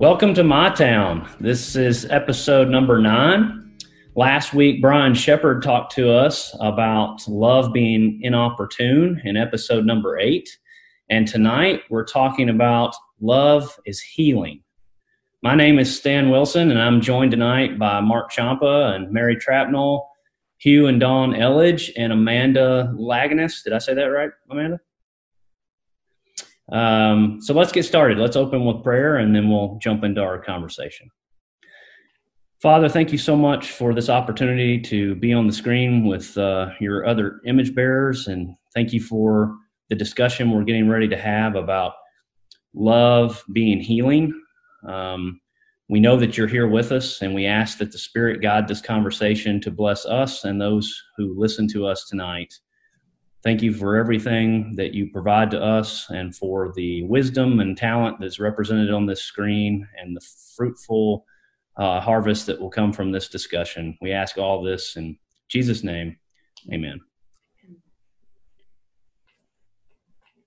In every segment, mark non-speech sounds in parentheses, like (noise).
Welcome to my town. This is episode number nine. Last week, Brian Shepard talked to us about love being inopportune in episode number eight. And tonight, we're talking about love is healing. My name is Stan Wilson, and I'm joined tonight by Mark Champa and Mary Trapnell, Hugh and Dawn Elledge, and Amanda Laganis. Did I say that right, Amanda? Um, so let's get started. Let's open with prayer and then we'll jump into our conversation. Father, thank you so much for this opportunity to be on the screen with uh, your other image bearers. And thank you for the discussion we're getting ready to have about love being healing. Um, we know that you're here with us, and we ask that the Spirit guide this conversation to bless us and those who listen to us tonight. Thank you for everything that you provide to us and for the wisdom and talent that's represented on this screen and the fruitful uh, harvest that will come from this discussion. We ask all this in Jesus' name. Amen.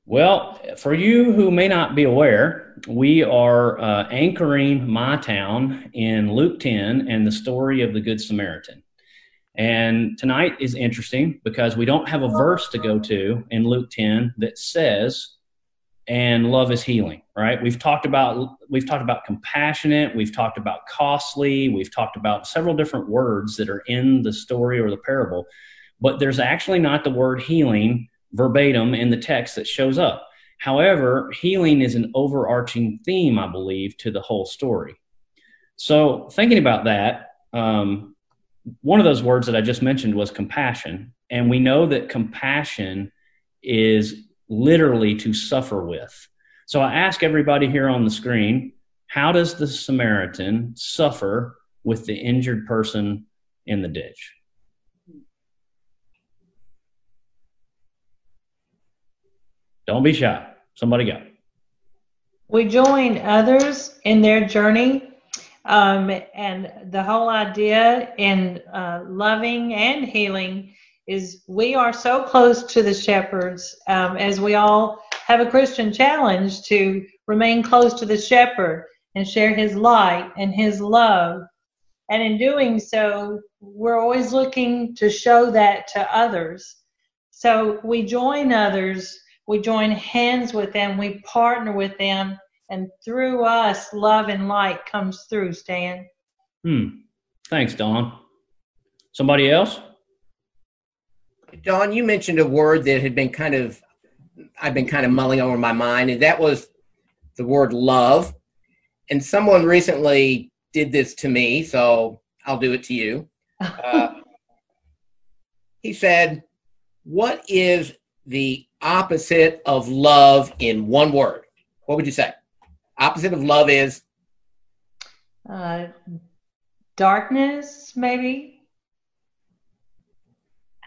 Well, for you who may not be aware, we are uh, anchoring my town in Luke 10 and the story of the Good Samaritan. And tonight is interesting because we don't have a verse to go to in Luke 10 that says, and love is healing, right? We've talked about we've talked about compassionate, we've talked about costly, we've talked about several different words that are in the story or the parable, but there's actually not the word healing verbatim in the text that shows up. However, healing is an overarching theme, I believe, to the whole story. So, thinking about that, um, one of those words that I just mentioned was compassion. And we know that compassion is literally to suffer with. So I ask everybody here on the screen how does the Samaritan suffer with the injured person in the ditch? Don't be shy. Somebody go. We join others in their journey um, and the whole idea in uh, loving and healing is we are so close to the shepherds um, as we all have a Christian challenge to remain close to the shepherd and share his light and his love. And in doing so, we're always looking to show that to others. So we join others, we join hands with them, we partner with them and through us, love and light comes through, Stan. Hmm. Thanks, Dawn. Somebody else? Dawn, you mentioned a word that had been kind of, I've been kind of mulling over my mind, and that was the word love. And someone recently did this to me, so I'll do it to you. (laughs) Uh, he said, What is the opposite of love in one word? What would you say? Opposite of love is? Uh, darkness, maybe.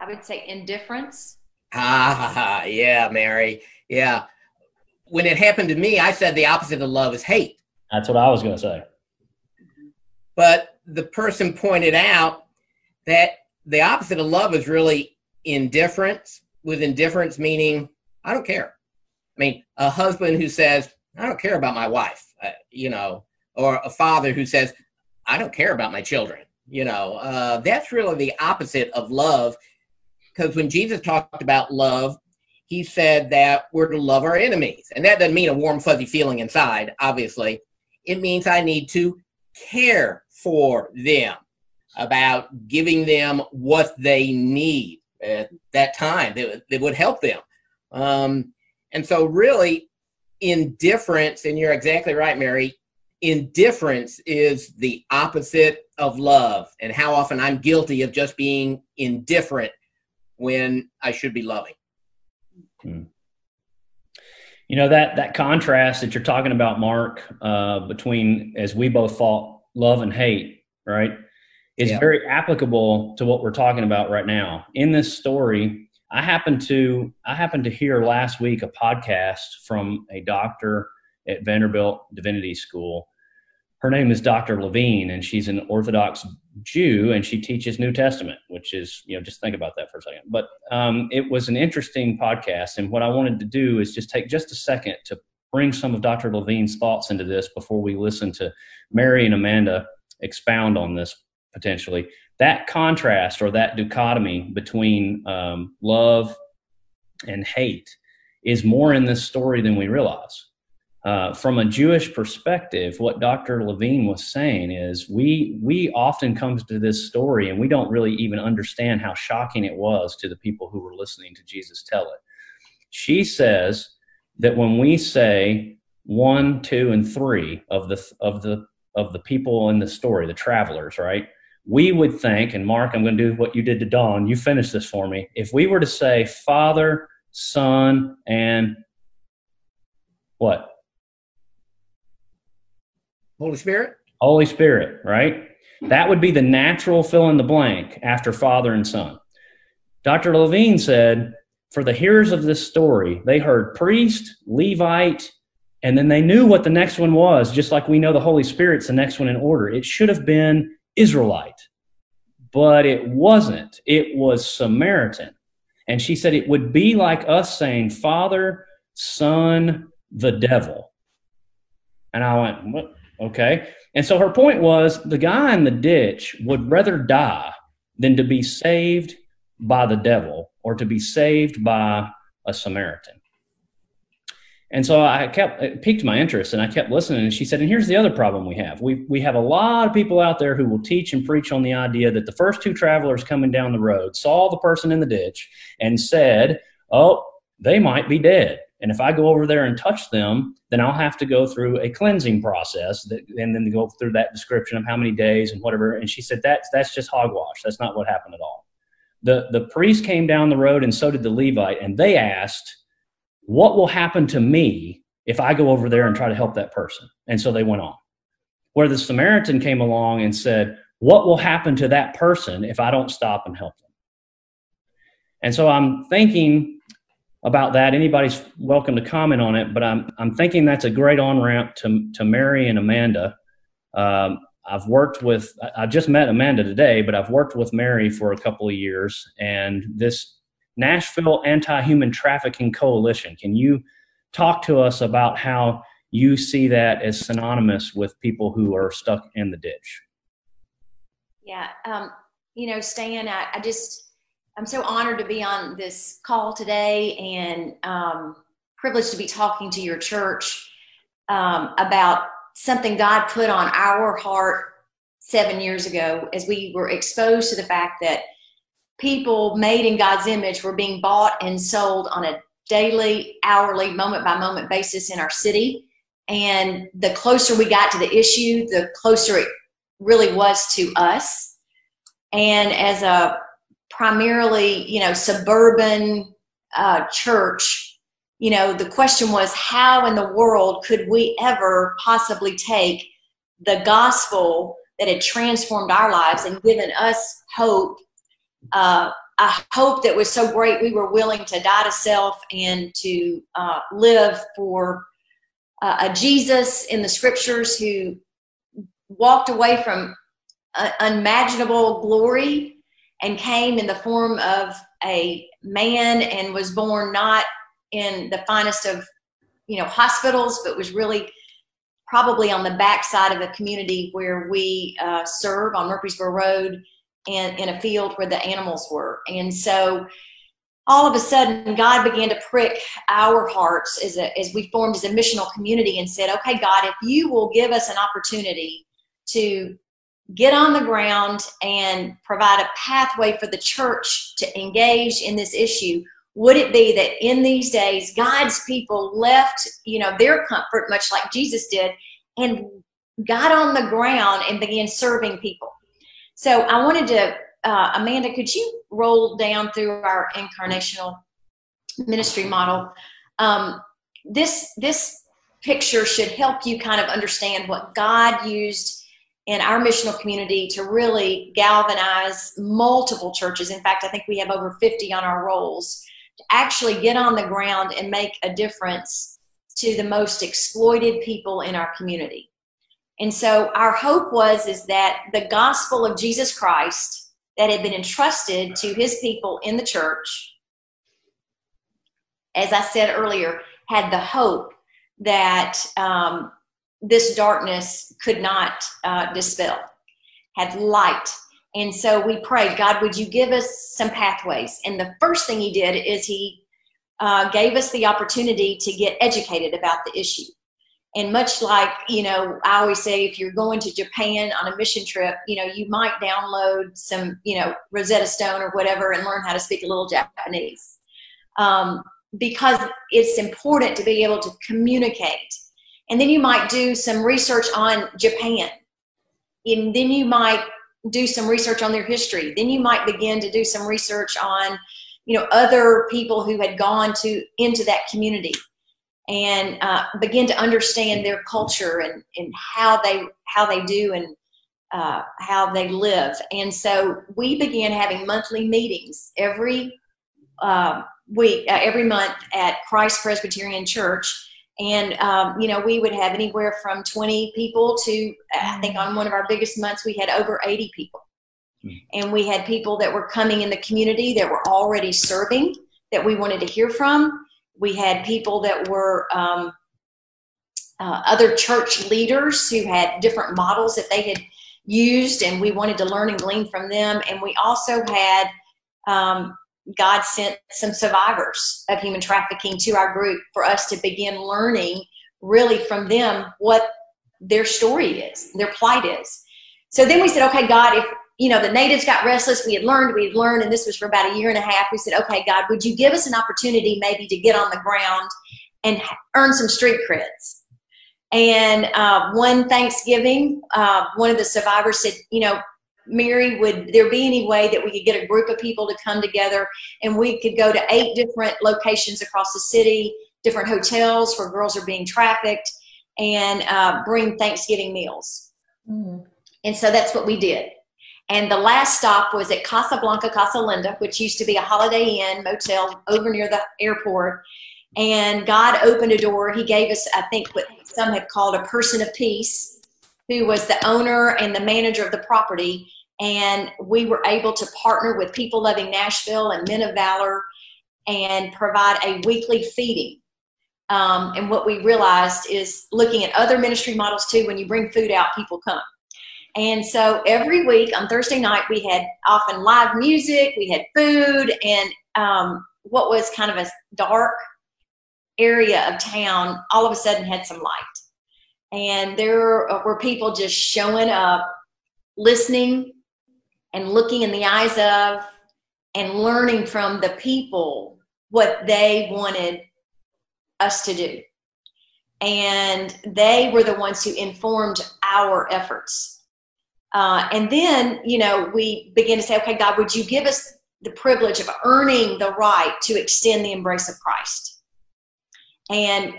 I would say indifference. Ah, (laughs) yeah, Mary. Yeah. When it happened to me, I said the opposite of love is hate. That's what I was going to say. But the person pointed out that the opposite of love is really indifference, with indifference meaning, I don't care. I mean, a husband who says, I don't care about my wife, uh, you know, or a father who says, I don't care about my children. You know, uh, that's really the opposite of love. Because when Jesus talked about love, he said that we're to love our enemies. And that doesn't mean a warm, fuzzy feeling inside, obviously. It means I need to care for them, about giving them what they need at that time that, that would help them. Um, and so, really, indifference, and you're exactly right, Mary, indifference is the opposite of love, and how often I'm guilty of just being indifferent when I should be loving. Hmm. You know that that contrast that you're talking about, Mark, uh, between as we both fought love and hate, right, is yeah. very applicable to what we're talking about right now. In this story, I happened to I happened to hear last week a podcast from a doctor at Vanderbilt Divinity School. Her name is Dr. Levine, and she's an Orthodox Jew, and she teaches New Testament, which is you know just think about that for a second. But um, it was an interesting podcast, and what I wanted to do is just take just a second to bring some of Dr. Levine's thoughts into this before we listen to Mary and Amanda expound on this potentially. That contrast or that dichotomy between um, love and hate is more in this story than we realize. Uh, from a Jewish perspective, what Dr. Levine was saying is we we often come to this story and we don't really even understand how shocking it was to the people who were listening to Jesus tell it. She says that when we say one, two, and three of the of the of the people in the story, the travelers, right? We would think, and Mark, I'm going to do what you did to Dawn. You finish this for me. If we were to say Father, Son, and what? Holy Spirit? Holy Spirit, right? That would be the natural fill in the blank after Father and Son. Dr. Levine said, for the hearers of this story, they heard priest, Levite, and then they knew what the next one was, just like we know the Holy Spirit's the next one in order. It should have been Israelite, but it wasn't. It was Samaritan. And she said it would be like us saying, Father, Son, the devil. And I went, what? Okay. And so her point was the guy in the ditch would rather die than to be saved by the devil or to be saved by a Samaritan. And so I kept, it piqued my interest and I kept listening. And she said, and here's the other problem we have. We, we have a lot of people out there who will teach and preach on the idea that the first two travelers coming down the road saw the person in the ditch and said, oh, they might be dead. And if I go over there and touch them, then I'll have to go through a cleansing process that, and then go through that description of how many days and whatever. And she said, that's, that's just hogwash. That's not what happened at all. The, the priest came down the road and so did the Levite. And they asked, what will happen to me if I go over there and try to help that person? And so they went on. Where the Samaritan came along and said, what will happen to that person if I don't stop and help them? And so I'm thinking about that. Anybody's welcome to comment on it, but I'm I'm thinking that's a great on ramp to to Mary and Amanda. Um, I've worked with I just met Amanda today, but I've worked with Mary for a couple of years, and this Nashville Anti Human Trafficking Coalition. Can you talk to us about how you see that as synonymous with people who are stuck in the ditch? Yeah, um, you know, Stan, I, I just I'm so honored to be on this call today and um, privileged to be talking to your church um, about something God put on our heart seven years ago as we were exposed to the fact that people made in God's image were being bought and sold on a daily, hourly, moment by moment basis in our city. And the closer we got to the issue, the closer it really was to us. And as a primarily, you know, suburban uh, church, you know, the question was how in the world could we ever possibly take the gospel that had transformed our lives and given us hope, uh, a hope that was so great we were willing to die to self and to uh, live for uh, a Jesus in the scriptures who walked away from uh, unimaginable glory and came in the form of a man and was born not in the finest of you know hospitals but was really probably on the backside of a community where we uh, serve on murfreesboro road and in a field where the animals were. And so all of a sudden god began to prick our hearts as, a, as we formed as a missional community and said okay god if you will give us an opportunity to get on the ground and provide a pathway for the church to engage in this issue would it be that in these days god's people left you know their comfort much like jesus did and got on the ground and began serving people so i wanted to uh, amanda could you roll down through our incarnational ministry model um, this this picture should help you kind of understand what god used in our missional community to really galvanize multiple churches. In fact, I think we have over 50 on our rolls to actually get on the ground and make a difference to the most exploited people in our community. And so our hope was is that the gospel of Jesus Christ that had been entrusted to his people in the church as I said earlier had the hope that um, this darkness could not uh, dispel, had light. And so we prayed, God, would you give us some pathways? And the first thing He did is He uh, gave us the opportunity to get educated about the issue. And much like, you know, I always say if you're going to Japan on a mission trip, you know, you might download some, you know, Rosetta Stone or whatever and learn how to speak a little Japanese. Um, because it's important to be able to communicate. And then you might do some research on Japan. And then you might do some research on their history. Then you might begin to do some research on, you know, other people who had gone to into that community and uh, begin to understand their culture and, and how they how they do and uh, how they live. And so we began having monthly meetings every uh, week, uh, every month at Christ Presbyterian Church. And um, you know, we would have anywhere from 20 people to I think on one of our biggest months we had over 80 people. Hmm. And we had people that were coming in the community that were already serving that we wanted to hear from we had people that were um, uh, other church leaders who had different models that they had used, and we wanted to learn and glean from them. And we also had um, God sent some survivors of human trafficking to our group for us to begin learning really from them what their story is, their plight is. So then we said, okay, God, if you know, the natives got restless. We had learned, we had learned, and this was for about a year and a half. We said, okay, God, would you give us an opportunity maybe to get on the ground and earn some street creds? And uh, one Thanksgiving, uh, one of the survivors said, you know, Mary, would there be any way that we could get a group of people to come together and we could go to eight different locations across the city, different hotels where girls are being trafficked, and uh, bring Thanksgiving meals? Mm. And so that's what we did. And the last stop was at Casablanca Casa Linda, which used to be a Holiday Inn motel over near the airport. And God opened a door. He gave us, I think, what some have called a person of peace, who was the owner and the manager of the property. And we were able to partner with People Loving Nashville and Men of Valor and provide a weekly feeding. Um, and what we realized is looking at other ministry models too, when you bring food out, people come. And so every week on Thursday night, we had often live music, we had food, and um, what was kind of a dark area of town all of a sudden had some light. And there were people just showing up, listening, and looking in the eyes of, and learning from the people what they wanted us to do. And they were the ones who informed our efforts uh, and then, you know, we begin to say, okay, God, would you give us the privilege of earning the right to extend the embrace of Christ? And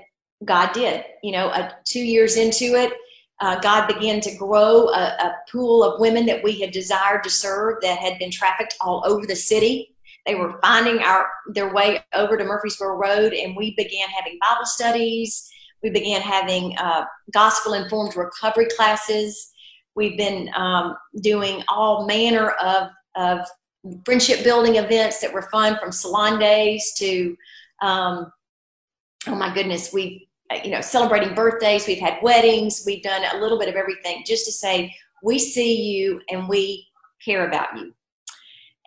God did. You know, uh, two years into it, uh, God began to grow a, a, pool of women that we had desired to serve that had been trafficked all over the city. They were finding our their way over to Murfreesboro Road, and we began having Bible studies. We began having uh, gospel informed recovery classes. We've been um, doing all manner of, of friendship building events that were fun from salon days to, um, oh my goodness, we you know, celebrating birthdays, we've had weddings, we've done a little bit of everything just to say, we see you and we care about you.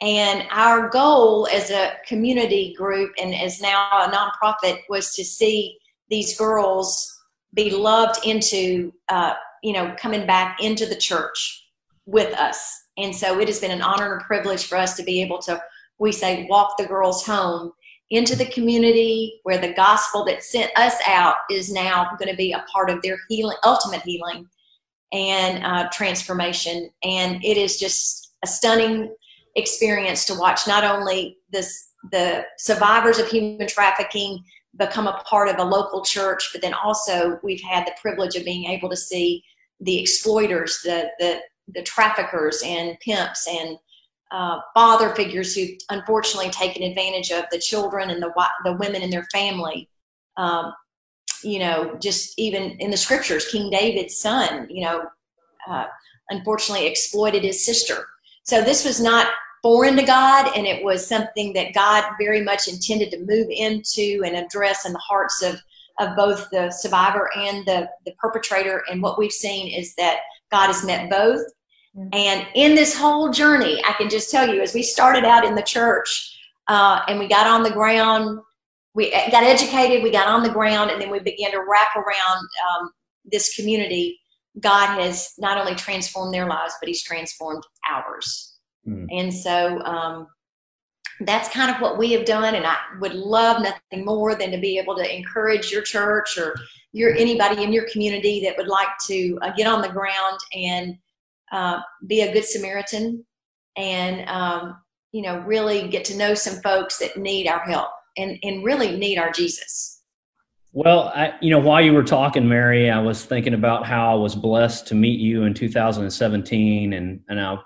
And our goal as a community group and as now a nonprofit was to see these girls be loved into uh, you know, coming back into the church with us. And so it has been an honor and a privilege for us to be able to, we say, walk the girls home into the community where the gospel that sent us out is now going to be a part of their healing, ultimate healing and uh, transformation. And it is just a stunning experience to watch not only this the survivors of human trafficking become a part of a local church, but then also we've had the privilege of being able to see the exploiters, the the, the traffickers and pimps and uh, father figures who've unfortunately taken advantage of the children and the the women in their family. Um, you know, just even in the scriptures, King David's son, you know, uh, unfortunately exploited his sister. So this was not foreign to God, and it was something that God very much intended to move into and address in the hearts of of both the survivor and the, the perpetrator. And what we've seen is that God has met both. Mm-hmm. And in this whole journey, I can just tell you, as we started out in the church uh, and we got on the ground, we got educated, we got on the ground, and then we began to wrap around um, this community. God has not only transformed their lives, but He's transformed ours. Mm. And so um, that's kind of what we have done and i would love nothing more than to be able to encourage your church or your anybody in your community that would like to uh, get on the ground and uh, be a good samaritan and um, you know really get to know some folks that need our help and, and really need our jesus well I, you know while you were talking mary i was thinking about how i was blessed to meet you in 2017 and, and i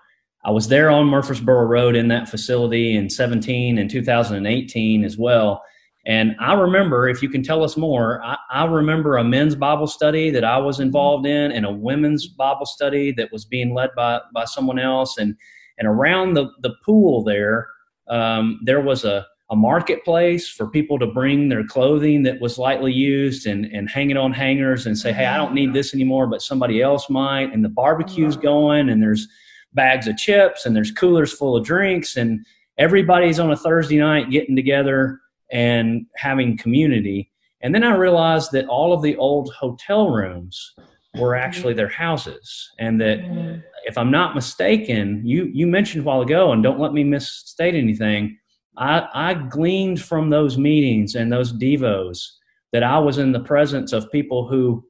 I was there on Murfreesboro Road in that facility in 17 and 2018 as well. And I remember, if you can tell us more, I, I, remember a men's Bible study that I was involved in and a women's Bible study that was being led by, by someone else. And, and around the, the pool there, um, there was a, a marketplace for people to bring their clothing that was lightly used and, and hang it on hangers and say, hey, I don't need this anymore, but somebody else might. And the barbecue's going and there's – bags of chips and there's coolers full of drinks and everybody's on a Thursday night getting together and having community. And then I realized that all of the old hotel rooms were actually their houses and that mm-hmm. if I'm not mistaken, you you mentioned a while ago and don't let me misstate anything, I, I gleaned from those meetings and those devos that I was in the presence of people who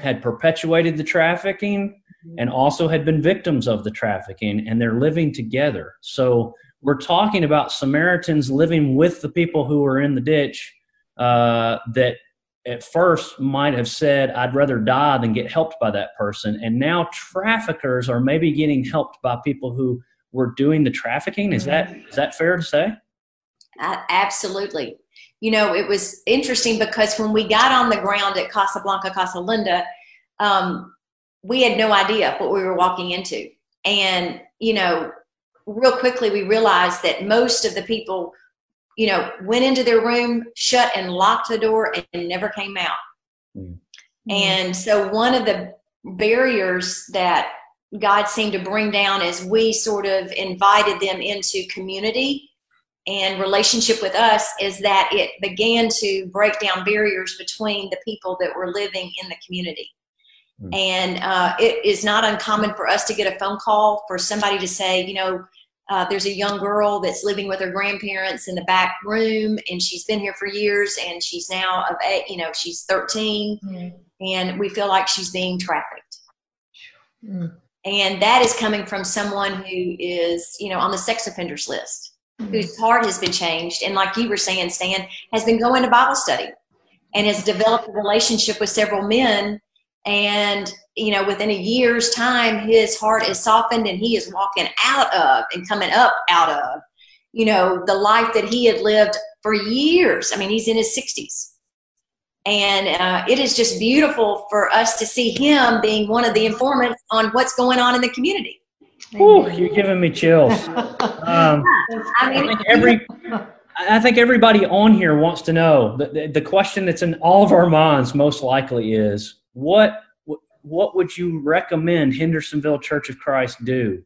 had perpetuated the trafficking and also had been victims of the trafficking and they're living together. So we're talking about Samaritans living with the people who were in the ditch uh, that at first might have said, I'd rather die than get helped by that person. And now traffickers are maybe getting helped by people who were doing the trafficking. Is that is that fair to say? Uh, absolutely. You know, it was interesting because when we got on the ground at Casablanca, Casa Linda, um, we had no idea what we were walking into. And, you know, real quickly we realized that most of the people, you know, went into their room, shut and locked the door, and never came out. Mm. And so one of the barriers that God seemed to bring down as we sort of invited them into community and relationship with us is that it began to break down barriers between the people that were living in the community. Mm. And uh, it is not uncommon for us to get a phone call for somebody to say, you know, uh, there's a young girl that's living with her grandparents in the back room, and she's been here for years, and she's now of eight, you know, she's 13, mm. and we feel like she's being trafficked. Mm. And that is coming from someone who is, you know, on the sex offenders list, mm. whose heart has been changed, and like you were saying, Stan, has been going to Bible study and has developed a relationship with several men and you know within a year's time his heart is softened and he is walking out of and coming up out of you know the life that he had lived for years. I mean he's in his 60s and uh, it is just beautiful for us to see him being one of the informants on what's going on in the community. Ooh, you're giving me chills. (laughs) Um, I, mean, I think every I think everybody on here wants to know the, the question that's in all of our minds most likely is what what would you recommend Hendersonville Church of Christ do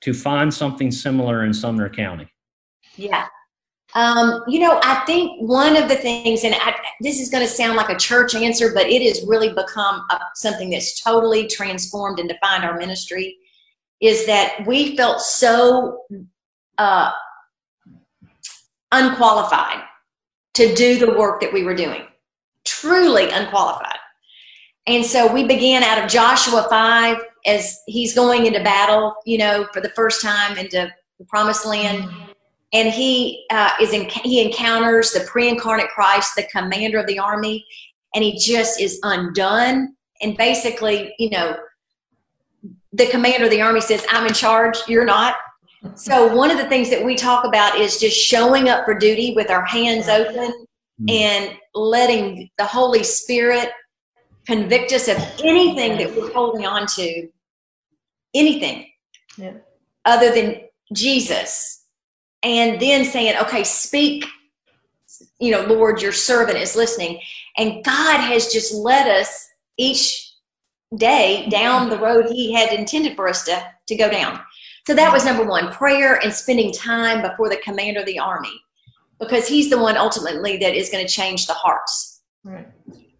to find something similar in Sumner County? Yeah. Um, you know, I think one of the things, and I, this is going to sound like a church answer, but it has really become a, something that's totally transformed and defined our ministry, is that we felt so uh, unqualified to do the work that we were doing, truly unqualified. And so we began out of Joshua 5 as he's going into battle, you know, for the first time into the promised land. And he uh, is in, he encounters the pre-incarnate Christ, the commander of the army, and he just is undone. And basically, you know, the commander of the army says, I'm in charge, you're not. So one of the things that we talk about is just showing up for duty with our hands open mm. and letting the Holy Spirit convict us of anything that we're holding on to, anything yeah. other than Jesus. And then saying, okay, speak, you know, Lord, your servant is listening. And God has just led us each day down the road He had intended for us to, to go down. So that was number one prayer and spending time before the commander of the army because he's the one ultimately that is going to change the hearts. Right.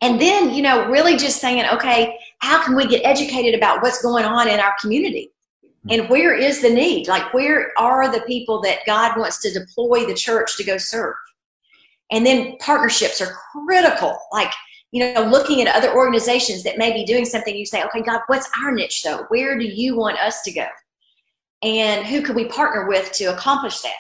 And then, you know, really just saying, okay, how can we get educated about what's going on in our community? Mm-hmm. And where is the need? Like, where are the people that God wants to deploy the church to go serve? And then partnerships are critical. Like, you know, looking at other organizations that may be doing something, you say, okay, God, what's our niche though? Where do you want us to go? And who could we partner with to accomplish that?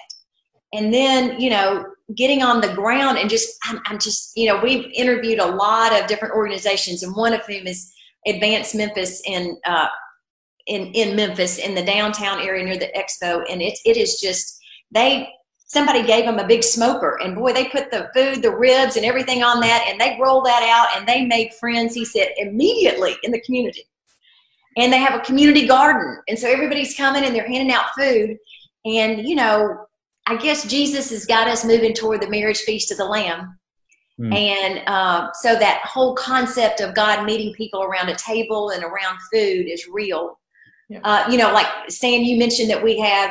And then, you know, getting on the ground and just, I'm, I'm just, you know, we've interviewed a lot of different organizations, and one of whom is Advance Memphis in uh, in in Memphis in the downtown area near the expo, and it it is just they somebody gave them a big smoker and boy they put the food the ribs and everything on that and they rolled that out and they made friends he said immediately in the community. And they have a community garden and so everybody's coming and they're handing out food and you know i guess jesus has got us moving toward the marriage feast of the lamb mm. and uh, so that whole concept of god meeting people around a table and around food is real yeah. uh, you know like stan you mentioned that we have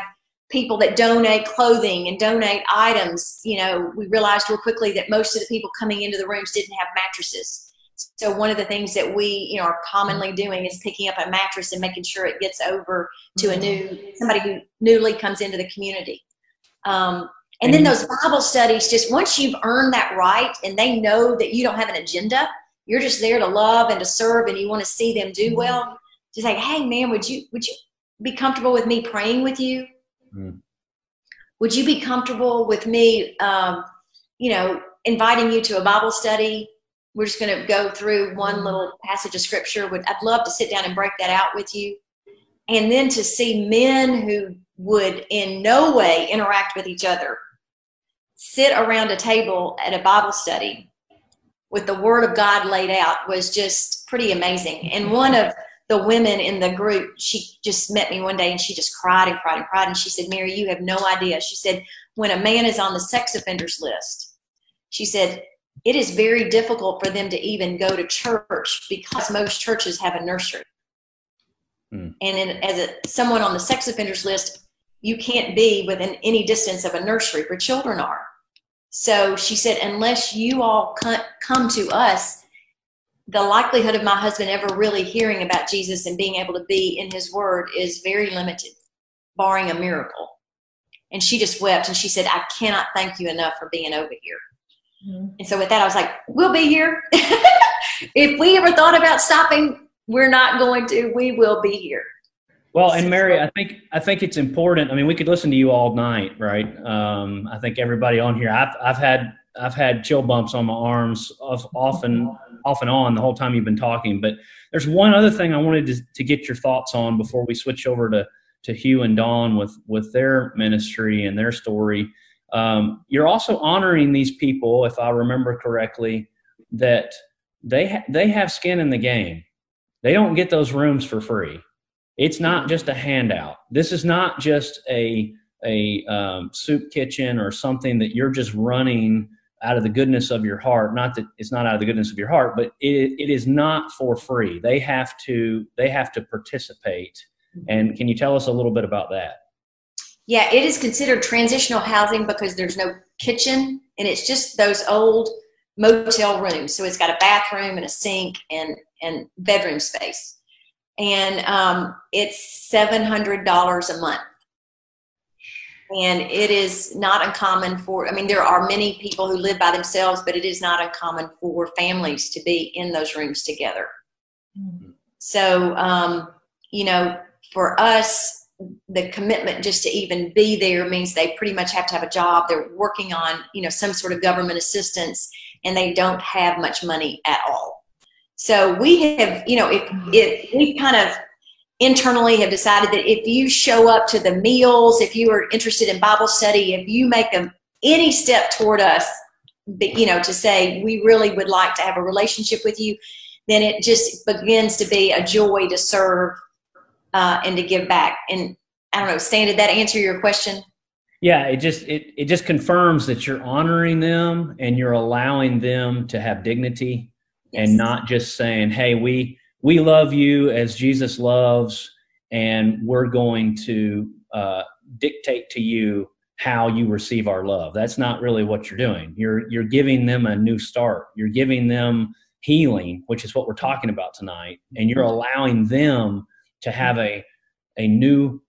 people that donate clothing and donate items you know we realized real quickly that most of the people coming into the rooms didn't have mattresses so one of the things that we, you know, are commonly doing is picking up a mattress and making sure it gets over to a new somebody who newly comes into the community. Um, and then those Bible studies, just once you've earned that right, and they know that you don't have an agenda, you're just there to love and to serve, and you want to see them do well. Just like, hey, man, would you would you be comfortable with me praying with you? Mm. Would you be comfortable with me, um, you know, inviting you to a Bible study? we're just going to go through one mm-hmm. little passage of scripture. Would I'd love to sit down and break that out with you, and then to see men who would in no way interact with each other sit around a table at a Bible study with the Word of God laid out was just pretty amazing. And one of the women in the group, she just met me one day and she just cried and cried and cried. And she said, Mary, you have no idea. She said, when a man is on the sex offenders list, she said, it is very difficult for them to even go to church because most churches have a nursery. Mm. And in, as a, someone on the sex offenders list, you can't be within any distance of a nursery where children are. So she said, unless you all come to us, the likelihood of my husband ever really hearing about Jesus and being able to be in his word is very limited, barring a miracle. And she just wept and she said, I cannot thank you enough for being over here. Mm-hmm. And so with that, I was like, we'll be here. (laughs) if we ever thought about stopping, we're not going to. We will be here. Well, and Mary, I think I think it's important. I mean, we could listen to you all night, right? Um, I think everybody on here. I've I've had I've had chill bumps on my arms of often off and on the whole time you've been talking. But there's one other thing I wanted to, to get your thoughts on before we switch over to to Hugh and Dawn with with their ministry and their story. Um, you're also honoring these people, if I remember correctly, that they ha- they have skin in the game. They don't get those rooms for free. It's not just a handout. This is not just a a um, soup kitchen or something that you're just running out of the goodness of your heart. Not that it's not out of the goodness of your heart, but it, it is not for free. They have to they have to participate. And can you tell us a little bit about that? Yeah, it is considered transitional housing because there's no kitchen and it's just those old motel rooms. So it's got a bathroom and a sink and and bedroom space, and um, it's seven hundred dollars a month. And it is not uncommon for. I mean, there are many people who live by themselves, but it is not uncommon for families to be in those rooms together. Mm-hmm. So, um, you know, for us, the commitment just to even be there means they pretty much have to have a job they're working on you know some sort of government assistance and they don't have much money at all so we have you know if, if we kind of internally have decided that if you show up to the meals if you are interested in bible study if you make a, any step toward us you know to say we really would like to have a relationship with you then it just begins to be a joy to serve uh, and to give back. And I don't know, Stan, did that answer your question? yeah it just it, it just confirms that you're honoring them and you're allowing them to have dignity yes. and not just saying hey we we love you as jesus loves and we're going to uh, dictate to you how you receive our love that's not really what you're doing you're you're giving them a new start you're giving them healing which is what we're talking about tonight and you're allowing them to have a a new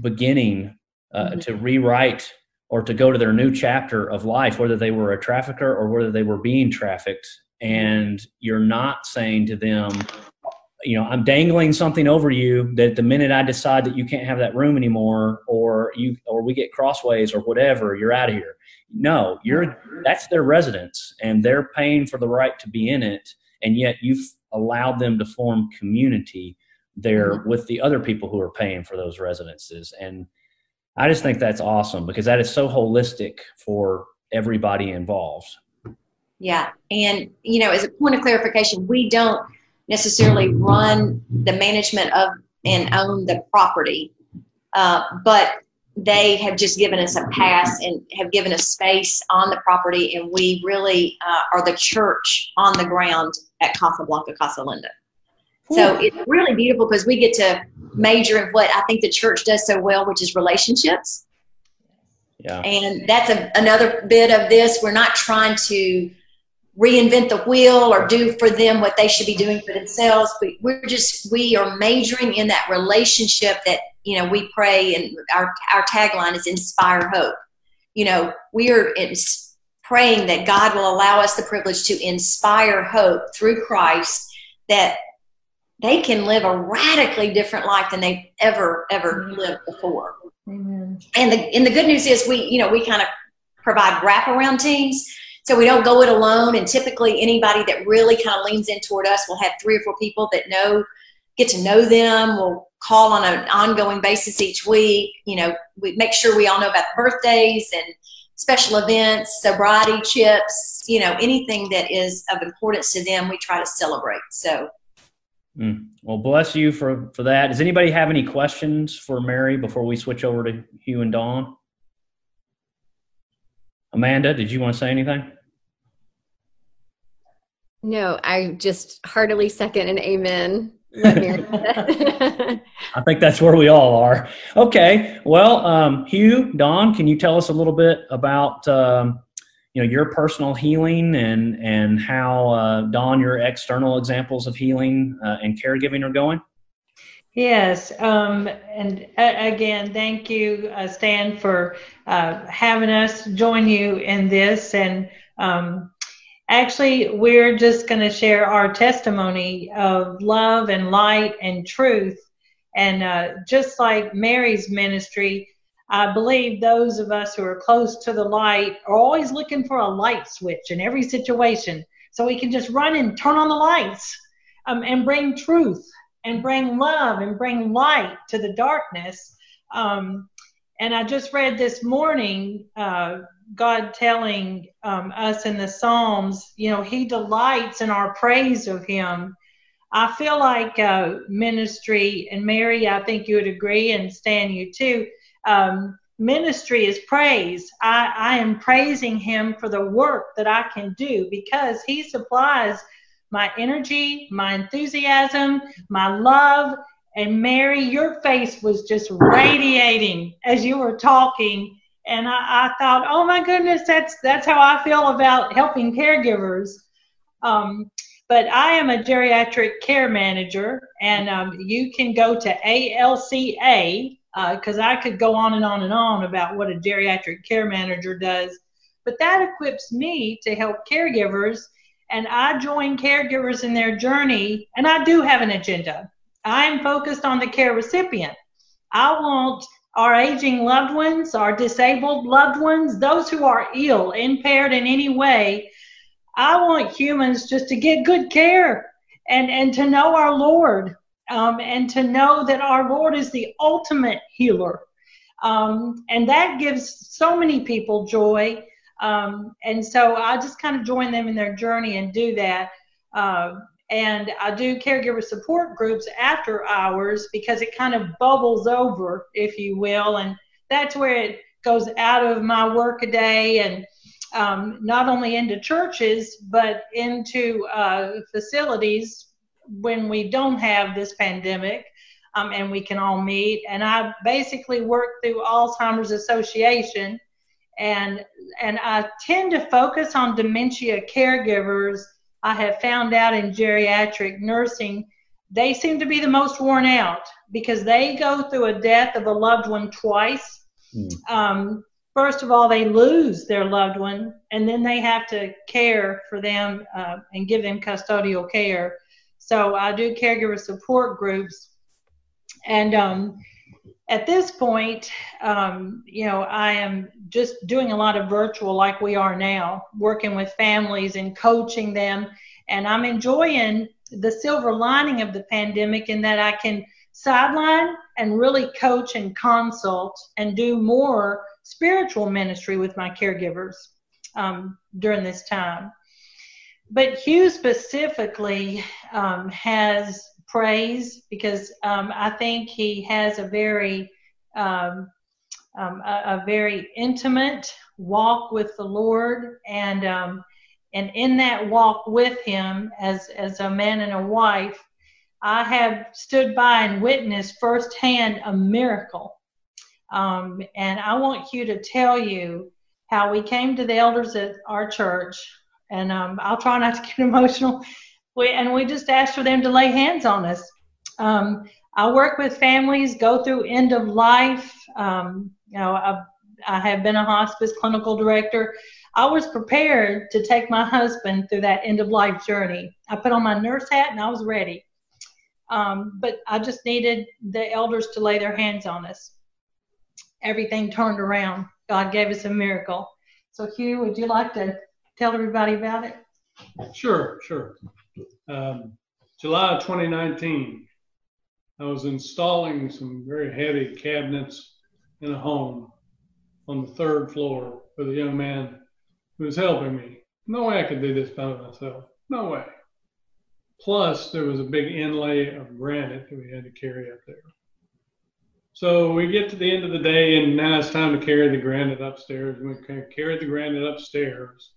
beginning uh, mm-hmm. to rewrite or to go to their new chapter of life, whether they were a trafficker or whether they were being trafficked. And you're not saying to them, you know, I'm dangling something over you that the minute I decide that you can't have that room anymore, or you, or we get crossways or whatever, you're out of here. No, you're that's their residence, and they're paying for the right to be in it, and yet you've allowed them to form community there mm-hmm. with the other people who are paying for those residences, and I just think that's awesome because that is so holistic for everybody involved. Yeah. And, you know, as a point of clarification, we don't necessarily run the management of and own the property, uh, but they have just given us a pass and have given us space on the property, and we really uh, are the church on the ground at Casablanca, Casa Linda. So it's really beautiful because we get to major in what I think the church does so well, which is relationships. Yeah. And that's a, another bit of this. We're not trying to reinvent the wheel or do for them what they should be doing for themselves, but we're just we are majoring in that relationship that you know we pray and our our tagline is inspire hope. You know, we are praying that God will allow us the privilege to inspire hope through Christ that they can live a radically different life than they've ever ever lived before. And the and the good news is we you know we kind of provide wraparound teams. So we don't go it alone, and typically anybody that really kind of leans in toward us will have three or four people that know, get to know them. We'll call on an ongoing basis each week. You know, we make sure we all know about birthdays and special events, sobriety chips. You know, anything that is of importance to them, we try to celebrate. So Mm. Well, bless you for for that. Does anybody have any questions for Mary before we switch over to Hugh and Dawn? Amanda, did you want to say anything? No, I just heartily second and amen. (laughs) I think that's where we all are. Okay. Well, um, Hugh, Dawn, can you tell us a little bit about um, you know your personal healing and and how uh, Dawn your external examples of healing uh, and caregiving are going? Yes, um, and uh, again, thank you, uh, Stan, for uh, having us join you in this. And um, actually, we're just going to share our testimony of love and light and truth. And uh, just like Mary's ministry, I believe those of us who are close to the light are always looking for a light switch in every situation so we can just run and turn on the lights um, and bring truth and bring love and bring light to the darkness. Um, and I just read this morning uh, God telling um, us in the Psalms, you know, He delights in our praise of Him. I feel like uh, ministry, and Mary, I think you would agree, and Stan, you too um, ministry is praise. I, I am praising him for the work that I can do because he supplies my energy, my enthusiasm, my love. And Mary, your face was just radiating as you were talking. And I, I thought, oh my goodness, that's that's how I feel about helping caregivers. Um, but I am a geriatric care manager, and um, you can go to ALCA, because uh, I could go on and on and on about what a geriatric care manager does. But that equips me to help caregivers, and I join caregivers in their journey, and I do have an agenda. I'm focused on the care recipient. I want our aging loved ones, our disabled loved ones, those who are ill, impaired in any way. I want humans just to get good care and, and to know our Lord um, and to know that our Lord is the ultimate healer. Um, and that gives so many people joy. Um, and so I just kind of join them in their journey and do that. Uh, and I do caregiver support groups after hours because it kind of bubbles over, if you will. And that's where it goes out of my work a day and um, not only into churches but into uh, facilities when we don't have this pandemic um, and we can all meet. And I basically work through Alzheimer's Association, and and I tend to focus on dementia caregivers. I have found out in geriatric nursing, they seem to be the most worn out because they go through a death of a loved one twice. Mm. Um, first of all, they lose their loved one, and then they have to care for them uh, and give them custodial care. So I do caregiver support groups and um, at this point, um, you know, I am just doing a lot of virtual like we are now, working with families and coaching them. And I'm enjoying the silver lining of the pandemic in that I can sideline and really coach and consult and do more spiritual ministry with my caregivers um, during this time. But Hugh specifically um, has praise because um, I think he has a very um, um, a, a, very intimate walk with the Lord, and um, and in that walk with Him as as a man and a wife, I have stood by and witnessed firsthand a miracle. Um, and I want you to tell you how we came to the elders at our church, and um, I'll try not to get (laughs) emotional we, and we just asked for them to lay hands on us. Um, I work with families go through end of life. Um, you know, I, I have been a hospice clinical director. I was prepared to take my husband through that end of life journey. I put on my nurse hat and I was ready. Um, but I just needed the elders to lay their hands on us. Everything turned around. God gave us a miracle. So, Hugh, would you like to tell everybody about it? Sure, sure um, July 2019, I was installing some very heavy cabinets in a home on the third floor for the young man who was helping me. No way I could do this by myself. No way. Plus, there was a big inlay of granite that we had to carry up there. So we get to the end of the day, and now it's time to carry the granite upstairs. We carry the granite upstairs,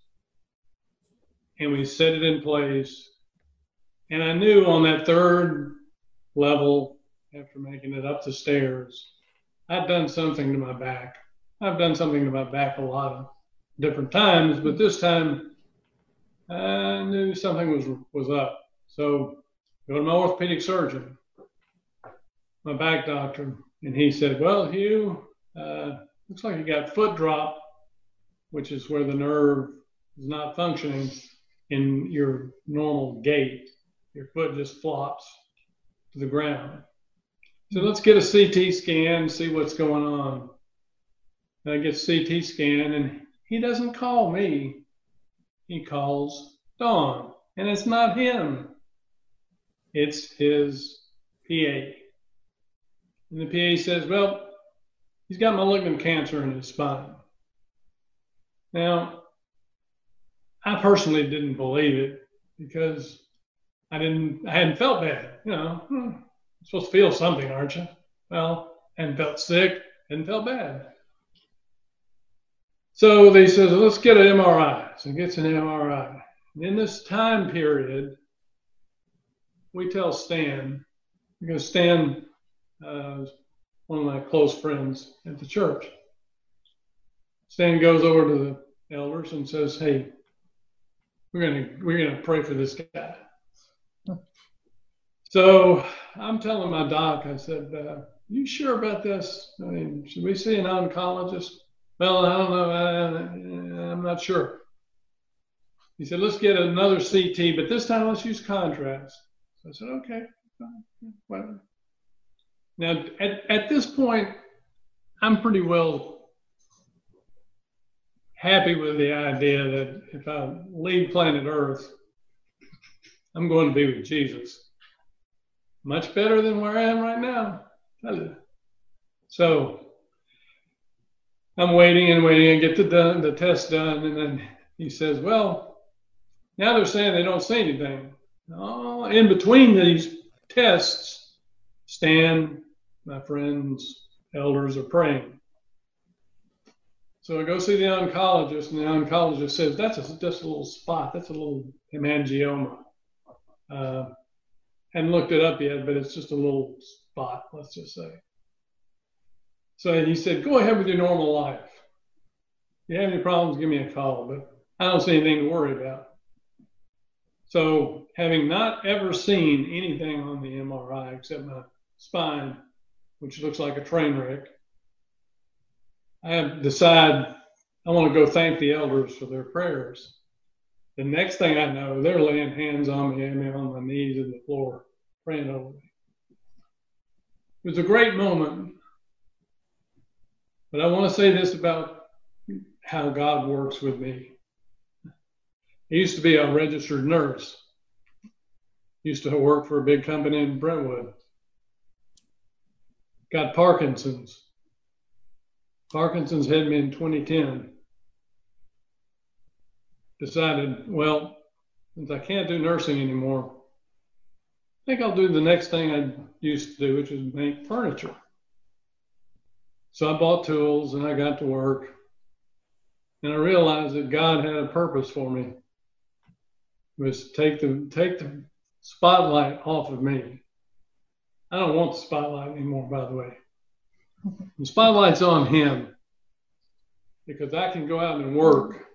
and we set it in place and I knew on that third level, after making it up the stairs, I'd done something to my back. I've done something to my back a lot of different times, but this time I knew something was was up. So go to my orthopedic surgeon, my back doctor, and he said, "Well, Hugh, uh, looks like you got foot drop, which is where the nerve is not functioning in your normal gait." Your foot just flops to the ground. So let's get a CT scan, see what's going on. I get CT scan, and he doesn't call me. He calls Dawn, and it's not him. It's his PA. And the PA says, well, he's got malignant cancer in his spine. Now, I personally didn't believe it because I didn't, I hadn't felt bad. You know, hmm, supposed to feel something, aren't you? Well, hadn't felt sick, hadn't felt bad. So they says, let's get an MRI. So gets an MRI. In this time period, we tell Stan, because Stan uh, one of my close friends at the church. Stan goes over to the elders and says, "Hey, we're gonna we're gonna pray for this guy." So I'm telling my doc, I said, uh, you sure about this? I mean, should we see an oncologist? Well, I don't know. I, I'm not sure. He said, let's get another CT, but this time let's use contrast. So I said, okay, whatever. Now, at, at this point, I'm pretty well happy with the idea that if I leave planet Earth, I'm going to be with Jesus much better than where I am right now. So I'm waiting and waiting and get the done the test done, and then he says, "Well, now they're saying they don't see anything." Oh, in between these tests, Stan, my friends, elders are praying. So I go see the oncologist, and the oncologist says that's a, just a little spot. That's a little hemangioma. Uh, hadn't looked it up yet, but it's just a little spot, let's just say. So he said, go ahead with your normal life. If you have any problems, give me a call, but I don't see anything to worry about. So, having not ever seen anything on the MRI except my spine, which looks like a train wreck, I decide I want to go thank the elders for their prayers. The next thing I know, they're laying hands on me and me on my knees in the floor, praying over me. It was a great moment. But I want to say this about how God works with me. I used to be a registered nurse. Used to work for a big company in Brentwood. Got Parkinson's. Parkinson's hit me in 2010. Decided, well, since I can't do nursing anymore, I think I'll do the next thing I used to do, which is make furniture. So I bought tools and I got to work. And I realized that God had a purpose for me. Was take the take the spotlight off of me. I don't want the spotlight anymore, by the way. The spotlight's on him because I can go out and work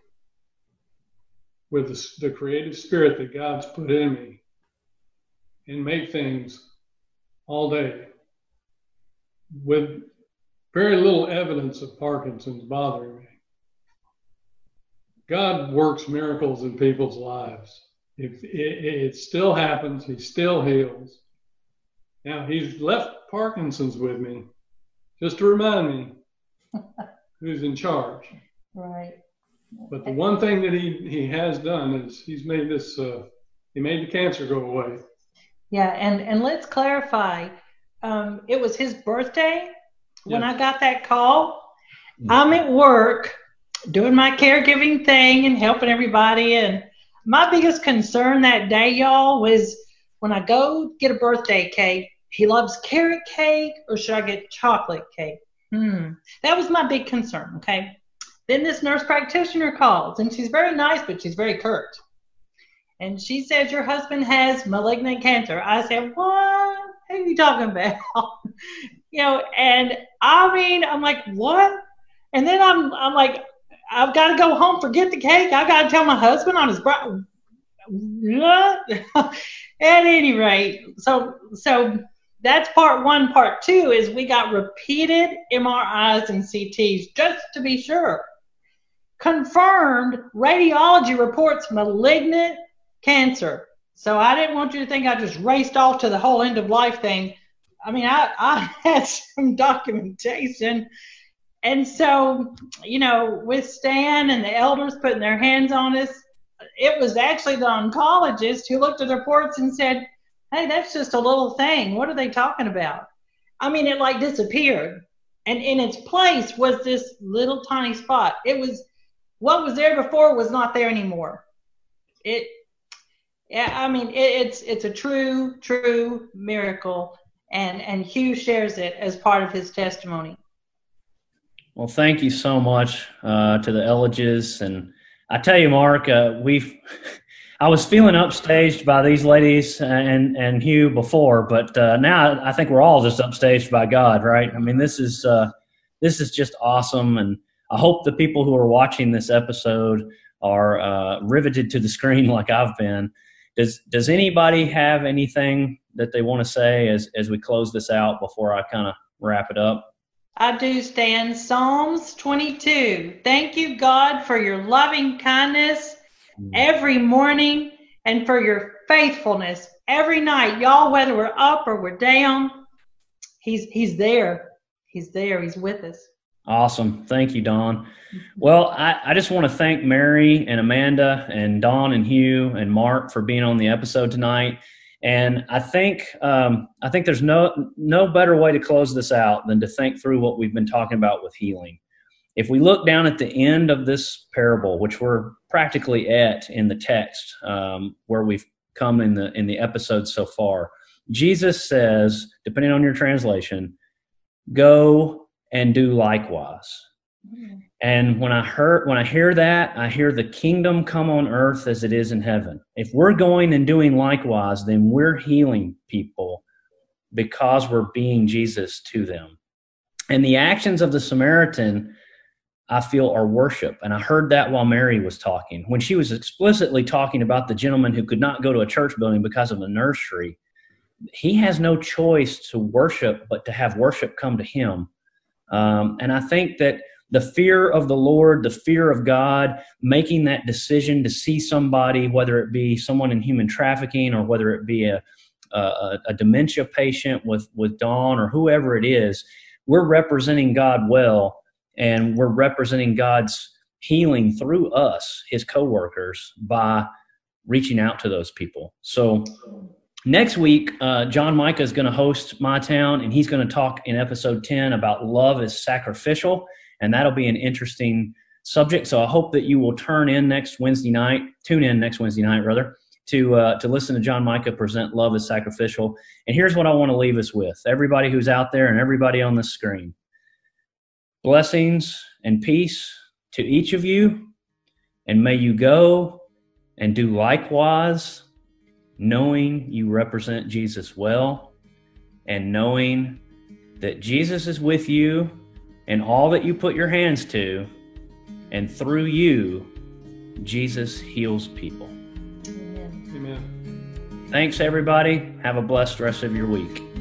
with the, the creative spirit that God's put in me and make things all day with very little evidence of Parkinson's bothering me. God works miracles in people's lives. If it, it still happens, He still heals. Now He's left Parkinson's with me just to remind me (laughs) who's in charge. Right. But the one thing that he, he has done is he's made this, uh, he made the cancer go away. Yeah, and, and let's clarify. Um, it was his birthday when I got that call. I'm at work doing my caregiving thing and helping everybody. And my biggest concern that day, y'all, was when I go get a birthday cake, he loves carrot cake or should I get chocolate cake? Hmm. That was my big concern, okay? Then this nurse practitioner calls and she's very nice, but she's very curt. And she says, Your husband has malignant cancer. I said, What? What are you talking about? (laughs) you know, and I mean, I'm like, What? And then I'm I'm like, I've got to go home, forget the cake. I've got to tell my husband on his bro. (laughs) At any rate, so so that's part one. Part two is we got repeated MRIs and CTs just to be sure. Confirmed radiology reports malignant cancer. So I didn't want you to think I just raced off to the whole end of life thing. I mean, I, I (laughs) had some documentation. And so, you know, with Stan and the elders putting their hands on us, it was actually the oncologist who looked at the reports and said, hey, that's just a little thing. What are they talking about? I mean, it like disappeared. And in its place was this little tiny spot. It was what was there before was not there anymore. It, yeah, I mean, it, it's it's a true, true miracle, and and Hugh shares it as part of his testimony. Well, thank you so much uh, to the Elledges, and I tell you, Mark, uh, we've (laughs) I was feeling upstaged by these ladies and and Hugh before, but uh, now I think we're all just upstaged by God, right? I mean, this is uh, this is just awesome, and I hope the people who are watching this episode are uh, riveted to the screen (laughs) like I've been. Does Does anybody have anything that they want to say as as we close this out before I kind of wrap it up? I do stand Psalms 22. Thank you, God, for your loving kindness every morning and for your faithfulness every night. Y'all, whether we're up or we're down, He's He's there. He's there. He's with us. Awesome. Thank you, Dawn. Well, I, I just want to thank Mary and Amanda and Dawn and Hugh and Mark for being on the episode tonight. And I think um, I think there's no no better way to close this out than to think through what we've been talking about with healing. If we look down at the end of this parable, which we're practically at in the text um, where we've come in the in the episode so far, Jesus says, depending on your translation, "Go and do likewise." Mm-hmm. And when I heard when I hear that, I hear the kingdom come on earth as it is in heaven. If we're going and doing likewise, then we're healing people because we're being Jesus to them. And the actions of the Samaritan I feel are worship. And I heard that while Mary was talking. When she was explicitly talking about the gentleman who could not go to a church building because of a nursery, he has no choice to worship but to have worship come to him. Um, and I think that the fear of the Lord, the fear of God, making that decision to see somebody, whether it be someone in human trafficking or whether it be a, a, a dementia patient with, with Dawn or whoever it is, we're representing God well and we're representing God's healing through us, his coworkers, by reaching out to those people. So next week, uh, John Micah is going to host My Town, and he's going to talk in episode 10 about love is sacrificial, and that'll be an interesting subject. So I hope that you will turn in next Wednesday night, tune in next Wednesday night, rather, to uh, to listen to John Micah present Love is Sacrificial. And here's what I want to leave us with: everybody who's out there and everybody on the screen. Blessings and peace to each of you, and may you go and do likewise, knowing you represent Jesus well, and knowing that Jesus is with you and all that you put your hands to, and through you, Jesus heals people. Amen. Thanks, everybody. Have a blessed rest of your week.